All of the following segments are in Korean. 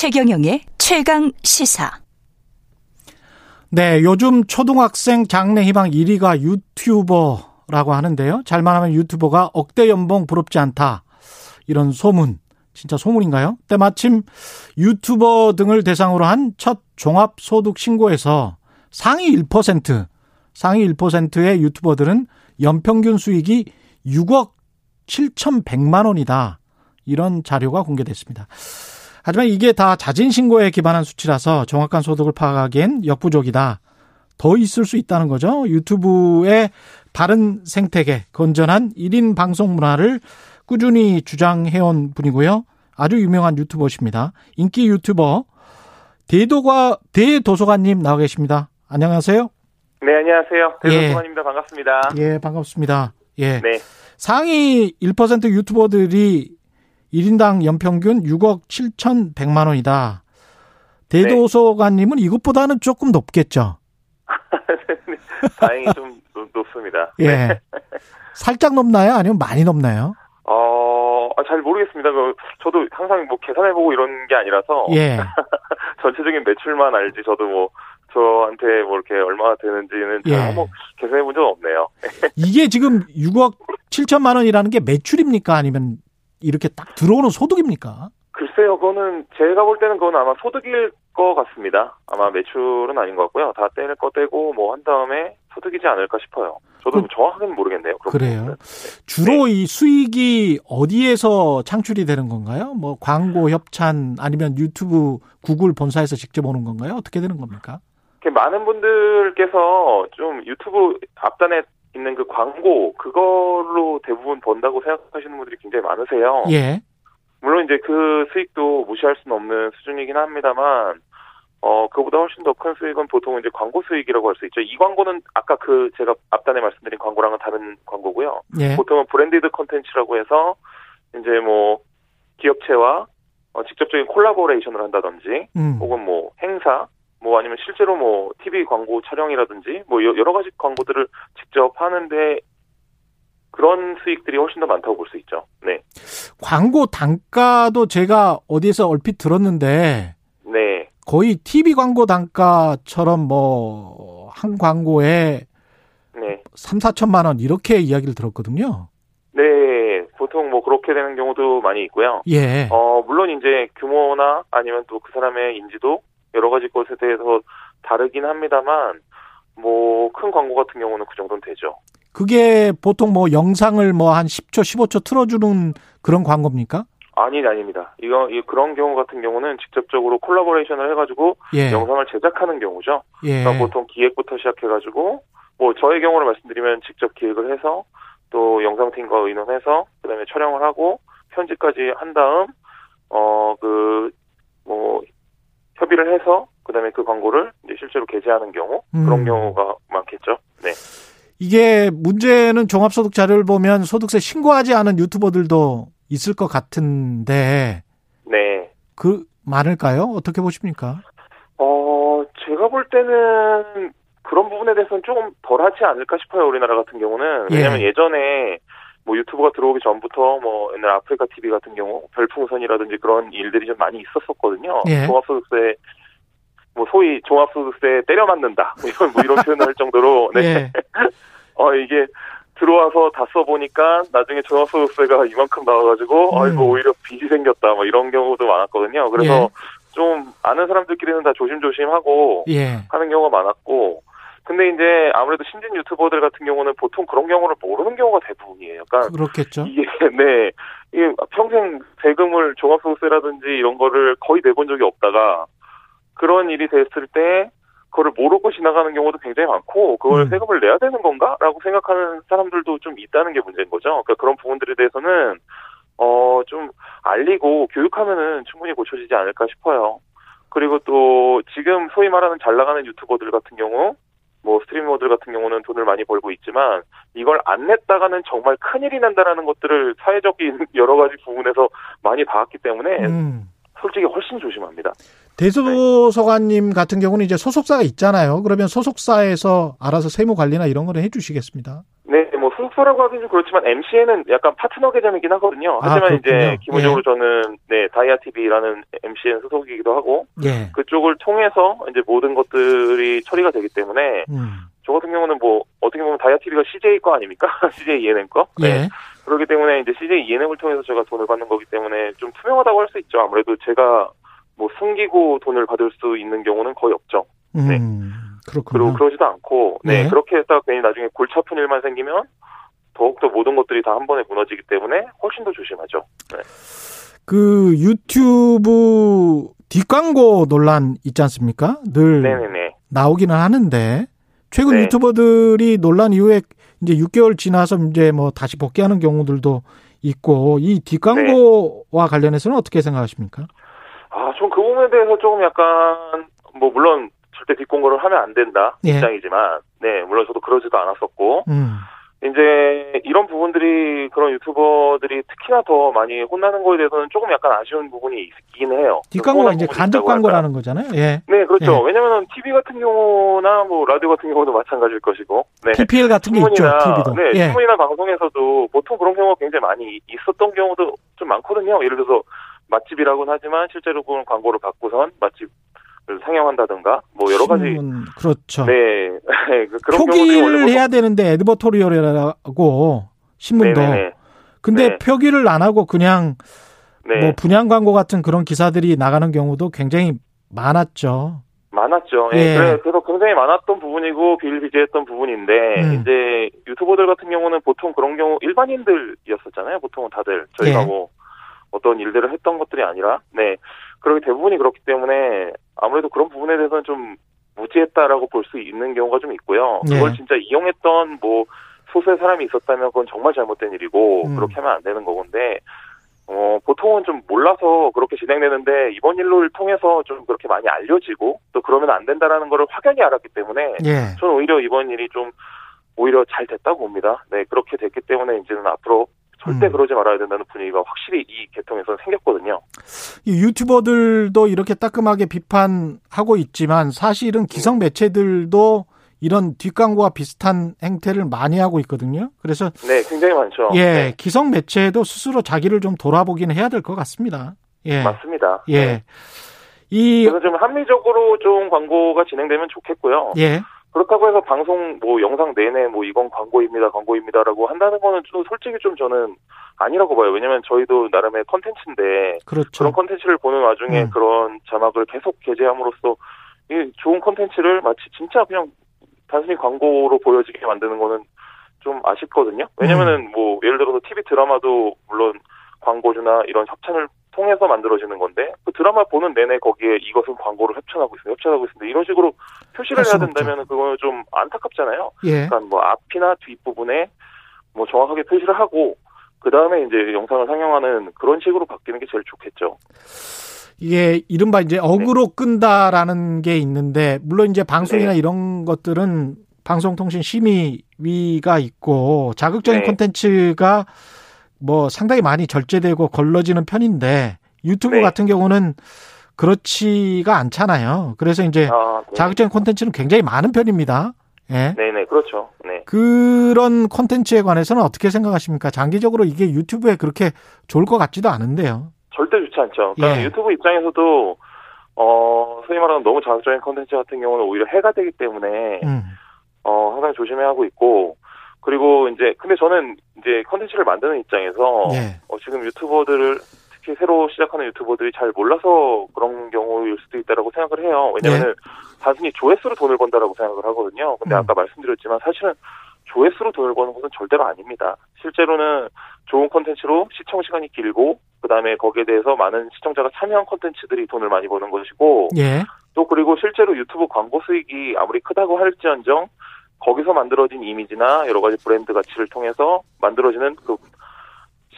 최경영의 최강 시사. 네, 요즘 초등학생 장래 희망 1위가 유튜버라고 하는데요. 잘만 하면 유튜버가 억대 연봉 부럽지 않다. 이런 소문. 진짜 소문인가요? 때마침 유튜버 등을 대상으로 한 첫 종합소득 신고에서 상위 1%, 상위 1%의 유튜버들은 연평균 수익이 6억 7,100만 원이다. 이런 자료가 공개됐습니다. 하지만 이게 다 자진 신고에 기반한 수치라서 정확한 소득을 파악하기엔 역부족이다. 더 있을 수 있다는 거죠. 유튜브의 바른 생태계, 건전한 1인 방송 문화를 꾸준히 주장해온 분이고요. 아주 유명한 유튜버십니다. 인기 유튜버 대도가 대도서관님 나와 계십니다. 안녕하세요. 네, 안녕하세요. 대도서관입니다. 예. 반갑습니다. 예, 반갑습니다. 예. 네. 상위 1% 유튜버들이 1인당 연평균 6억 7천100만 원이다. 대도서관님은 네. 이것보다는 조금 높겠죠? 다행히 좀 높습니다. 예. 네. 살짝 높나요? 아니면 많이 높나요? 어, 아, 잘 모르겠습니다. 그, 저도 항상 뭐 계산해보고 이런 게 아니라서. 예. 전체적인 매출만 알지, 저도 뭐, 저한테 뭐 이렇게 얼마나 되는지는 예. 한번 계산해 본 적은 없네요. 이게 지금 6억 7천만 원이라는 게 매출입니까? 아니면 이렇게 딱 들어오는 소득입니까? 글쎄요, 그거는 제가 볼 때는 그건 아마 소득일 것 같습니다. 아마 매출은 아닌 것 같고요. 다 떼낼 거 떼고 뭐 한 다음에 소득이지 않을까 싶어요. 저도 그, 정확하게는 모르겠네요. 그래요. 네. 주로 네. 이 수익이 어디에서 창출이 되는 건가요? 뭐 광고 협찬 아니면 유튜브 구글 본사에서 직접 오는 건가요? 어떻게 되는 겁니까? 많은 분들께서 좀 유튜브 앞단에 있는 그 광고 그걸로 대부분 번다고 생각하시는 분들이 굉장히 많으세요. 예. 물론 이제 그 수익도 무시할 수는 없는 수준이긴 합니다만 어 그보다 훨씬 더 큰 수익은 보통 이제 광고 수익이라고 할 수 있죠. 이 광고는 아까 그 제가 앞단에 말씀드린 광고랑은 다른 광고고요. 예. 보통은 branded 컨텐츠라고 해서 이제 뭐 기업체와 어, 직접적인 콜라보레이션을 한다든지 음. 혹은 뭐 행사 뭐 아니면 실제로 뭐 TV 광고 촬영이라든지 뭐 여러 가지 광고들을 직접 하는데 그런 수익들이 훨씬 더 많다고 볼 수 있죠. 네. 광고 단가도 제가 어디에서 얼핏 들었는데 네. 거의 TV 광고 단가처럼 뭐 한 광고에 네. 3, 4천만 원 이렇게 이야기를 들었거든요. 네, 보통 뭐 그렇게 되는 경우도 많이 있고요. 예. 어, 물론 이제 규모나 아니면 또 그 사람의 인지도 여러 가지 것에 대해서 다르긴 합니다만 뭐 큰 광고 같은 경우는 그 정도는 되죠. 그게 보통 뭐 영상을 뭐 한 10초, 15초 틀어주는 그런 광고입니까? 아니, 아닙니다. 이거, 이 그런 경우 같은 경우는 직접적으로 콜라보레이션을 해가지고 예. 영상을 제작하는 경우죠. 예. 그러니까 보통 기획부터 시작해가지고 뭐 저의 경우를 말씀드리면 직접 기획을 해서 또 영상팀과 의논해서 그다음에 촬영을 하고 편집까지 한 다음 어 그 뭐 협의를 해서 그다음에 그 광고를 이제 실제로 게재하는 경우 그런 음. 경우가 많겠죠. 네. 이게 문제는 종합소득 자료를 보면 소득세 신고하지 않은 유튜버들도 있을 것 같은데. 네. 그 많을까요? 어떻게 보십니까? 어, 제가 볼 때는 그런 부분에 대해서는 조금 덜 하지 않을까 싶어요. 우리나라 같은 경우는. 왜냐면 예. 전에 뭐 유튜브가 들어오기 전부터 뭐 옛날 아프리카 TV 같은 경우 별풍선이라든지 그런 일들이 좀 많이 있었었거든요. 예. 종합소득세 뭐 소위 종합소득세 때려 맞는다 뭐 이런 뭐 이런 표현을 할 정도로 네. 예. 어 이게 들어와서 다 써보니까 나중에 종합소득세가 이만큼 나와가지고 음. 아이고 오히려 빚이 생겼다 뭐 이런 경우도 많았거든요. 그래서 예. 좀 아는 사람들끼리는 다 조심조심하고 예. 하는 경우가 많았고 근데 이제 아무래도 신진 유튜버들 같은 경우는 보통 그런 경우를 모르는 경우가 대부분이에요. 그러니까 그렇겠죠. 이게 네 이게 평생 세금을 종합소득세라든지 이런 거를 거의 내본 적이 없다가 그런 일이 됐을 때 그거를 모르고 지나가는 경우도 굉장히 많고 그걸 음. 세금을 내야 되는 건가라고 생각하는 사람들도 좀 있다는 게 문제인 거죠. 그러니까 그런 부분들에 대해서는 어 좀 알리고 교육하면은 충분히 고쳐지지 않을까 싶어요. 그리고 또 지금 소위 말하는 잘 나가는 유튜버들 같은 경우 뭐 스트리머들 같은 경우는 돈을 많이 벌고 있지만 이걸 안 냈다가는 정말 큰일이 난다라는 것들을 사회적인 여러 가지 부분에서 많이 봐왔기 때문에 음. 솔직히 훨씬 조심합니다. 대소서관님 같은 경우는 이제 소속사가 있잖아요. 그러면 소속사에서 알아서 세무 관리나 이런 거를 해주시겠습니다. 네, 뭐 소속사라고 하긴 좀 그렇지만 MCN은 약간 파트너 계정이긴 하거든요. 아, 하지만 그렇군요. 이제 기본적으로 예. 저는 네 다이아 TV라는 MCN 소속이기도 하고 예. 그쪽을 통해서 이제 모든 것들이 처리가 되기 때문에 음. 저 같은 경우는 뭐 어떻게 보면 다이아 TV가 CJ 거 아닙니까? CJ ENM 거. 네. 예. 그렇기 때문에 이제 CJ ENM을 통해서 제가 돈을 받는 거기 때문에 좀 투명하다고 할 수 있죠. 아무래도 제가 뭐 숨기고 돈을 받을 수 있는 경우는 거의 없죠. 음. 네. 그렇군요. 그리고 그러지도 않고, 네, 네. 그렇게 했다가 괜히 나중에 골치 아픈 일만 생기면 더욱더 모든 것들이 다 한 번에 무너지기 때문에 훨씬 더 조심하죠. 네. 그 유튜브 뒷광고 논란 있지 않습니까? 늘 네네네. 나오기는 하는데 최근 네. 유튜버들이 논란 이후에 이제 6개월 지나서 이제 뭐 다시 복귀하는 경우들도 있고 이 뒷광고와 네. 관련해서는 어떻게 생각하십니까? 아, 전그 부분에 대해서 조금 약간, 뭐, 물론 절대 뒷공고를 하면 안 된다 예. 입장이지만, 네, 물론 저도 그러지도 않았었고, 음. 이제 이런 부분들이 그런 유튜버들이 특히나 더 많이 혼나는 거에 대해서는 조금 약간 아쉬운 부분이 있긴 해요. 뒷광고가 이제 간접? 광고라는 거잖아요. 예. 네, 그렇죠. 예. 왜냐면은 TV 같은 경우나 뭐 라디오 같은 경우도 마찬가지일 것이고, 네. PPL 같은 게 있죠. TV도. 네, 예. 신문이나 방송에서도 보통 그런 경우가 굉장히 많이 있었던 경우도 좀 많거든요. 예를 들어서 맛집이라고는 하지만 실제로 그런 광고를 받고선 맛집을 상영한다든가 뭐 여러 가지 그렇죠. 네 그- 그런 표기를 해야 되는데 에드버토리얼이라고 신문도 네네네. 근데 네. 표기를 안 하고 그냥 네 뭐 분양 광고 같은 그런 기사들이 나가는 경우도 굉장히 많았죠. 많았죠. 예. 예. 그래, 그래 서 굉장히 많았던 부분이고 비일비재했던 부분인데 음. 이제 유튜버들 같은 경우는 보통 그런 경우 일반인들이었었잖아요. 보통은 다들 저희가 예. 뭐 어떤 일들을 했던 것들이 아니라 네 그렇게 대부분이 그렇기 때문에 아무래도 그런 부분에 대해서는 좀 무지했다라고 볼 수 있는 경우가 좀 있고요. 그걸 예. 진짜 이용했던 뭐 소수의 사람이 있었다면 그건 정말 잘못된 일이고 음. 그렇게 하면 안 되는 거건데 어, 보통은 좀 몰라서 그렇게 진행되는데 이번 일을 통해서 좀 그렇게 많이 알려지고 또 그러면 안 된다라는 거를 확연히 알았기 때문에 예. 저는 오히려 이번 일이 좀 오히려 잘 됐다고 봅니다. 네, 그렇게 됐기 때문에 이제는 앞으로 절대 음. 그러지 말아야 된다는 분위기가 확실히 이 계통에서 생겼거든요. 이 유튜버들도 이렇게 따끔하게 비판하고 있지만 사실은 기성 매체들도 이런 뒷광고와 비슷한 행태를 많이 하고 있거든요. 그래서 네, 굉장히 많죠. 예, 네, 기성 매체도 스스로 자기를 좀 돌아보긴 해야 될 것 같습니다. 예. 맞습니다. 예. 네. 이 그래서 좀 합리적으로 좀 광고가 진행되면 좋겠고요. 예. 그렇다고 해서 방송 뭐 영상 내내 뭐 이건 광고입니다, 광고입니다라고 한다는 거는 좀 솔직히 좀 저는 아니라고 봐요. 왜냐면 저희도 나름의 컨텐츠인데 그렇죠. 그런 컨텐츠를 보는 와중에 음. 그런 자막을 계속 게재함으로써 이 좋은 컨텐츠를 마치 진짜 그냥 단순히 광고로 보여지게 만드는 거는 좀 아쉽거든요. 음. 왜냐면은 뭐 예를 들어서 TV 드라마도 물론 광고주나 이런 협찬을 통해서 만들어지는 건데 그 드라마 보는 내내 거기에 이것은 광고를 협찬하고 있습니다. 협찬하고 있습니다. 이런 식으로 표시를 할 해야. 된다면 그거는 좀 안타깝잖아요. 예. 그러니까 뭐 앞이나 뒷부분에 뭐 정확하게 표시를 하고 그 다음에 이제 영상을 상영하는 그런 식으로 바뀌는 게 제일 좋겠죠. 이게 이른바 이제 어그로 끈다라는 게 있는데 물론 이제 방송이나 네. 이런 것들은 방송통신 심의위가 있고 자극적인 네. 콘텐츠가 뭐 상당히 많이 절제되고 걸러지는 편인데 유튜브 네. 같은 경우는 그렇지가 않잖아요. 그래서 이제 아, 네. 자극적인 콘텐츠는 굉장히 많은 편입니다. 예. 네네 그렇죠. 네. 그런 콘텐츠에 관해서는 어떻게 생각하십니까? 장기적으로 이게 유튜브에 그렇게 좋을 것 같지도 않은데요. 절대 좋지 않죠. 그러니까 예. 유튜브 입장에서도 어 소위 말하는 너무 자극적인 컨텐츠 같은 경우는 오히려 해가 되기 때문에 음. 어 항상 조심해야 하고 있고 그리고 이제 근데 저는 이제 컨텐츠를 만드는 입장에서 예. 어, 지금 유튜버들을 특히 새로 시작하는 유튜버들이 잘 몰라서 그런 경우일 수도 있다라고 생각을 해요. 왜냐면은 단순히 조회수로 돈을 번다라고 생각을 하거든요. 근데 음. 아까 말씀드렸지만 사실은 조회수로 돈을 버는 것은 절대로 아닙니다. 실제로는 좋은 콘텐츠로 시청 시간이 길고 그다음에 거기에 대해서 많은 시청자가 참여한 콘텐츠들이 돈을 많이 버는 것이고 예. 또 그리고 실제로 유튜브 광고 수익이 아무리 크다고 할지언정 거기서 만들어진 이미지나 여러 가지 브랜드 가치를 통해서 만들어지는 그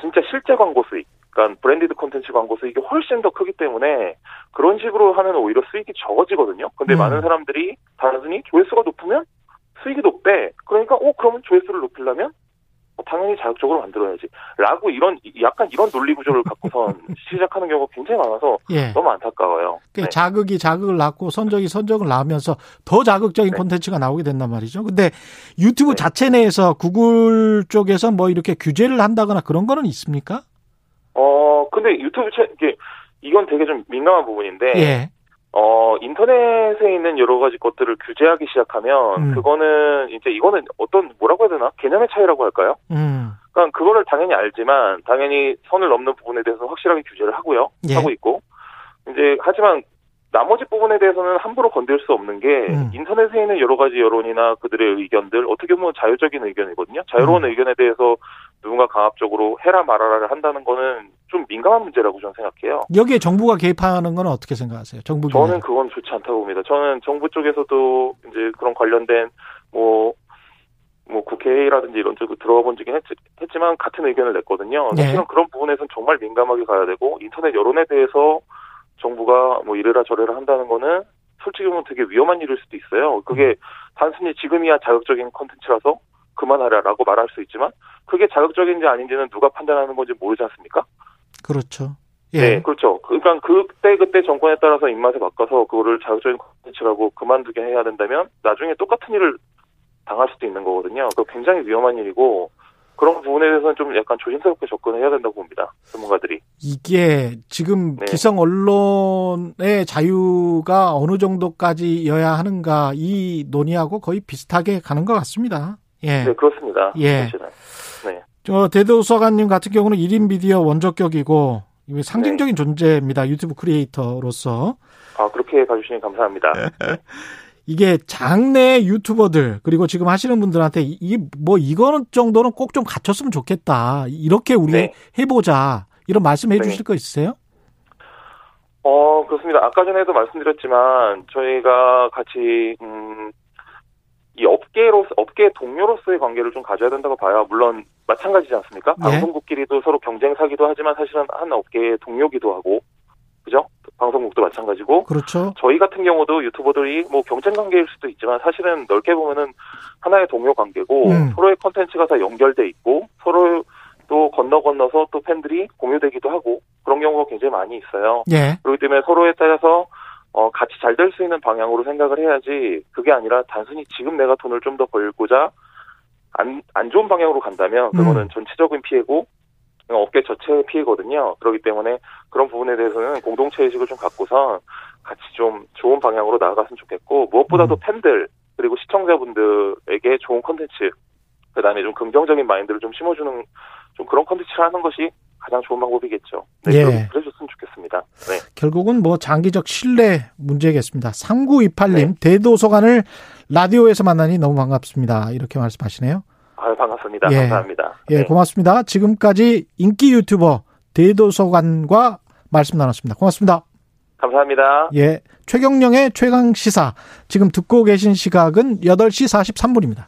진짜 실제 광고 수익, 그러니까 branded 콘텐츠 광고 수익이 훨씬 더 크기 때문에 그런 식으로 하면 오히려 수익이 적어지거든요. 근데 음. 많은 사람들이 단순히 조회수가 높으면 수익이 높대. 그러니까 어 그러면 조회수를 높이려면 어, 당연히 자극적으로 만들어야지. 라고 이런, 약간 이런 논리 구조를 갖고선 시작하는 경우가 굉장히 많아서 예. 너무 안타까워요. 네. 자극이 자극을 낳고 선적이 선적을 낳으면서 더 자극적인 네. 콘텐츠가 나오게 된단 말이죠. 근데 유튜브 네. 자체 내에서 구글 쪽에서 뭐 이렇게 규제를 한다거나 그런 거는 있습니까? 어, 근데 유튜브 채, 이게, 이건 되게 좀 민감한 부분인데. 예. 어, 인터넷에 있는 여러 가지 것들을 규제하기 시작하면, 음. 그거는, 이제 이거는 어떤, 뭐라고 해야 되나? 개념의 차이라고 할까요? 음. 그러니까 그거를 당연히 알지만, 당연히 선을 넘는 부분에 대해서 확실하게 규제를 하고요. 예. 하고 있고. 이제, 하지만, 나머지 부분에 대해서는 함부로 건들 수 없는 게, 음. 인터넷에 있는 여러 가지 여론이나 그들의 의견들, 어떻게 보면 자율적인 의견이거든요. 자유로운 음. 의견에 대해서 누군가 강압적으로 해라 말아라를 한다는 거는 좀 민감한 문제라고 저는 생각해요. 여기에 정부가 개입하는 건 어떻게 생각하세요? 정부 저는 그건 좋지 않다고 봅니다. 저는 정부 쪽에서도 이제 그런 관련된 뭐, 뭐 국회라든지 이런 쪽으로 들어가 본 적이 했, 지 만 같은 의견을 냈거든요. 네. 사실은 그런 부분에서는 정말 민감하게 가야 되고 인터넷 여론에 대해서 정부가 뭐 이래라 저래라 한다는 거는 솔직히 보면 되게 위험한 일일 수도 있어요. 그게 음. 단순히 지금이야 자극적인 컨텐츠라서 그만하라라고 말할 수 있지만 그게 자극적인지 아닌지는 누가 판단하는 건지 모르지 않습니까? 그렇죠. 예. 네, 그렇죠. 그러니까 그때 그때 정권에 따라서 입맛에 바꿔서 그거를 자극적인 콘텐츠라고 그만두게 해야 된다면 나중에 똑같은 일을 당할 수도 있는 거거든요. 그 굉장히 위험한 일이고 그런 부분에 대해서는 좀 약간 조심스럽게 접근해야 된다고 봅니다. 전문가들이. 이게 지금 네. 기성 언론의 자유가 어느 정도까지여야 하는가 이 논의하고 거의 비슷하게 가는 것 같습니다. 예. 네, 그렇습니다. 예. 사실은. 네. 저 대도서관님 같은 경우는 1인 미디어 원조격이고 상징적인 네. 존재입니다. 유튜브 크리에이터로서. 아, 그렇게 봐주시니 감사합니다. 이게 장내 유튜버들 그리고 지금 하시는 분들한테 이뭐 이거는 정도는 꼭 좀 갖췄으면 좋겠다. 이렇게 우리 네. 해보자. 이런 말씀 해주실 네. 거 있으세요? 어 그렇습니다. 아까 전에도 말씀드렸지만 저희가 같이 음, 이 업계로 업계 동료로서의 관계를 좀 가져야 된다고 봐요. 물론 마찬가지지 않습니까? 네. 방송국끼리도 서로 경쟁 사기도 하지만 사실은 한 업계의 동료기도 하고 그죠? 방송국도 마찬가지고. 그렇죠. 저희 같은 경우도 유튜버들이 뭐 경쟁 관계일 수도 있지만 사실은 넓게 보면은 하나의 동료 관계고 음. 서로의 컨텐츠가 다 연결돼 있고 서로 또 건너 건너서 또 팬들이 공유되기도 하고 그런 경우가 굉장히 많이 있어요. 예. 그렇기 때문에 서로에 따라서 어, 같이 잘 될 수 있는 방향으로 생각을 해야지 그게 아니라 단순히 지금 내가 돈을 좀 더 벌고자 안, 안 좋은 방향으로 간다면 그거는 음. 전체적인 피해고 업계 전체의 피해거든요. 그렇기 때문에 그런 부분에 대해서는 공동체 의식을 좀 갖고서 같이 좀 좋은 방향으로 나아갔으면 좋겠고 무엇보다도 음. 팬들 그리고 시청자분들에게 좋은 컨텐츠 그다음에 좀 긍정적인 마인드를 좀 심어주는 좀 그런 컨텐츠를 하는 것이 가장 좋은 방법이겠죠. 네, 예. 네. 결국은 뭐 장기적 신뢰 문제겠습니다. 3928님 네. 대도서관을 라디오에서 만나니 너무 반갑습니다. 이렇게 말씀하시네요. 아, 반갑습니다. 예. 감사합니다. 예, 네. 고맙습니다. 지금까지 인기 유튜버 대도서관과 말씀 나눴습니다. 고맙습니다. 감사합니다. 예. 최경령의 최강 시사. 지금 듣고 계신 시각은 8시 43분입니다.